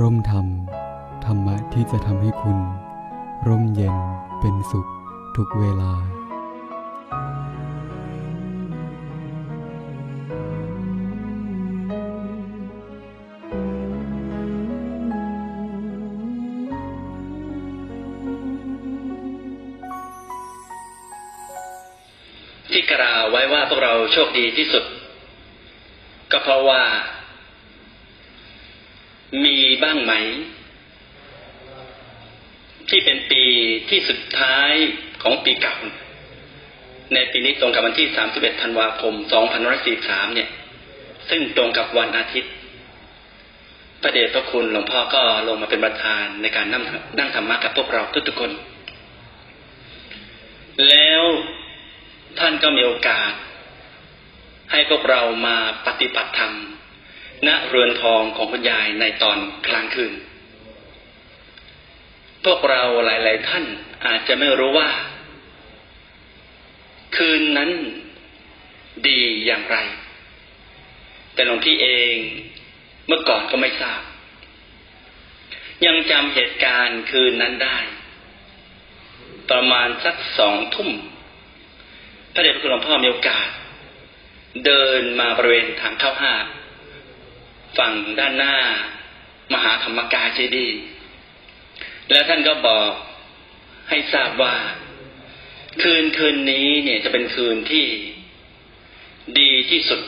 ร่มธรรม ธรรมะที่จะทำให้คุณ ร่มเย็นเป็นสุขทุกเวลา ที่กล่าวไว้ว่าพวกเราโชคดีที่สุด ก็เพราะว่า มีบ้างไหม ที่เป็นปีที่สุดท้ายของปีเก่า ในปีนี้ตรงกับวันที่ 31 ธันวาคม 2543 เนี่ย ซึ่งตรงกับวันอาทิตย์พระเดชพระคุณหลวงพ่อก็ลงมาเป็นประธานในการนั่งนั่งธรรมะกับพวกเราทุกๆคน แล้วท่านก็มีโอกาส ให้พวกเรามาปฏิบัติธรรม ณเรือนทองของคุณยายในตอนกลางคืน พวกเราหลาย ๆ ท่านอาจจะไม่รู้ว่า คืนนั้นดีอย่างไร แต่หลวงพี่เองเมื่อก่อนก็ไม่ทราบ ยังจำเหตุการณ์คืนนั้นได้ ประมาณสักสองทุ่ม พระเดชพระคุณหลวงพ่อมีโอกาส เดินมาบริเวณทางเข้าห้า ฝั่งด้านหน้า มหาธรรมกายเจดีย์แล้วท่านก็บอกให้ทราบว่า คืนคืนนี้เนี่ยจะเป็นคืนที่ดีที่สุด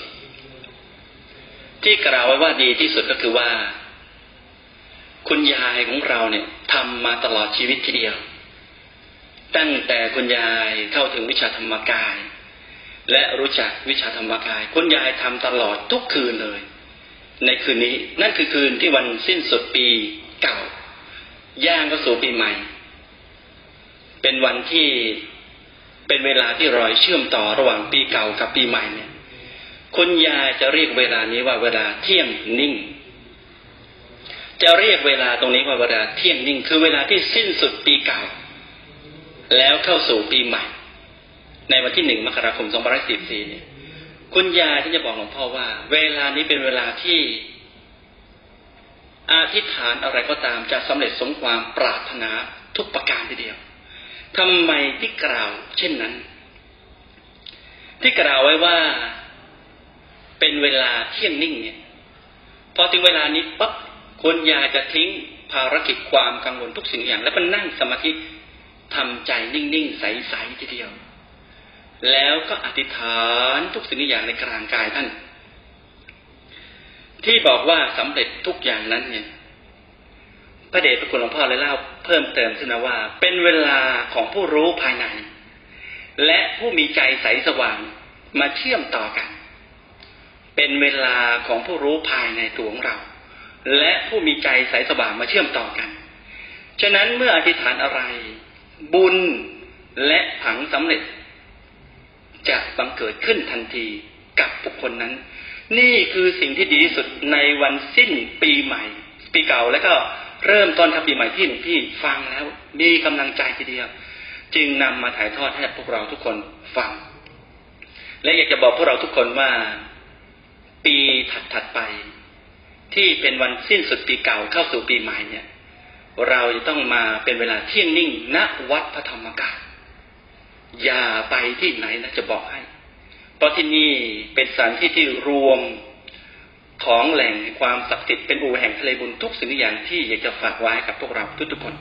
ที่กล่าวไว้ว่าดีที่สุดก็คือว่า คุณยายของเราเนี่ยทำมาตลอดชีวิตทีเดียว ตั้งแต่คุณยายเข้าถึงวิชาธรรมกาย และรู้จักวิชาธรรมกาย คุณยายทำตลอดทุกคืนเลย ในคืนนี้ นั่นคือคืนที่วันสิ้นสุดปีเก่า ย่างก็สู่ปีใหม่ เป็นวันที่เป็นเวลาที่รอยเชื่อมต่อระหว่างปีเก่ากับปีใหม่เนี่ยคุณยายจะเรียกเวลานี้ว่าเวลาเที่ยงนิ่ง จะเรียกเวลาตรงนี้ว่าเวลาเที่ยงนิ่ง คือเวลาที่สิ้นสุดปีเก่า แล้วเข้าสู่ปีใหม่ ในวันที่หนึ่งมกราคม2544เนี่ย คุณยายที่จะบอกหลวงพ่อว่า เวลานี้เป็นเวลาที่อธิษฐานอะไรก็ตามจะสำเร็จสมความปรารถนาทุกประการทีเดียวทำไมที่กล่าว เช่นนั้น ที่กล่าวไว้ว่าเป็นเวลาเที่ยงนิ่งเนี่ยพอถึงเวลานี้ปั๊บคุณยายจะทิ้งภารกิจความกังวลทุกสิ่งอย่าง แล้วก็นั่งสมาธิทำใจนิ่งๆใสๆทีเดียว แล้วก็อธิษฐานทุกสิ่งอย่างในกลางกายท่าน ที่บอกว่าสำเร็จทุกอย่างนั้นเนี่ยพระเดชพระคุณหลวงพ่อเลยเล่าเพิ่มเติมขึ้นมาว่า เป็นเวลาของผู้รู้ภายใน และผู้มีใจใสสว่างมาเชื่อมต่อกัน เป็นเวลาของผู้รู้ภายในตัวของเรา และผู้มีใจใสสว่างมาเชื่อมต่อกัน ฉะนั้นเมื่ออธิษฐานอะไร บุญและผังสำเร็จ จะบังเกิดขึ้นทันทีกับบุคคลนั้น นี่คือสิ่งที่ดีที่สุดในวันสิ้นปีใหม่ ปีเก่าแล้วก็เริ่มต้นทับปีใหม่ที่หลวงพี่ฟังแล้ว มีกำลังใจทีเดียว จึงนำมาถ่ายทอดให้พวกเราทุกคนฟัง และอยากจะบอกพวกเราทุกคนว่าปีถัดๆไป ที่เป็นวันสิ้นสุดปีเก่าเข้าสู่ปีใหม่เนี่ย เราจะต้องมาเป็นเวลาเที่ยงนิ่งณวัดพระธรรมกาย อย่าไปที่ไหนนะจะบอกให้ เพราะที่นี่เป็นสถานที่ที่รวมของแหล่งความศักดิ์สิทธิ์เป็นอู่แห่งทะเลบุญทุกสิ่งอย่างที่อยากจะฝากไว้กับพวกเราทุกๆคน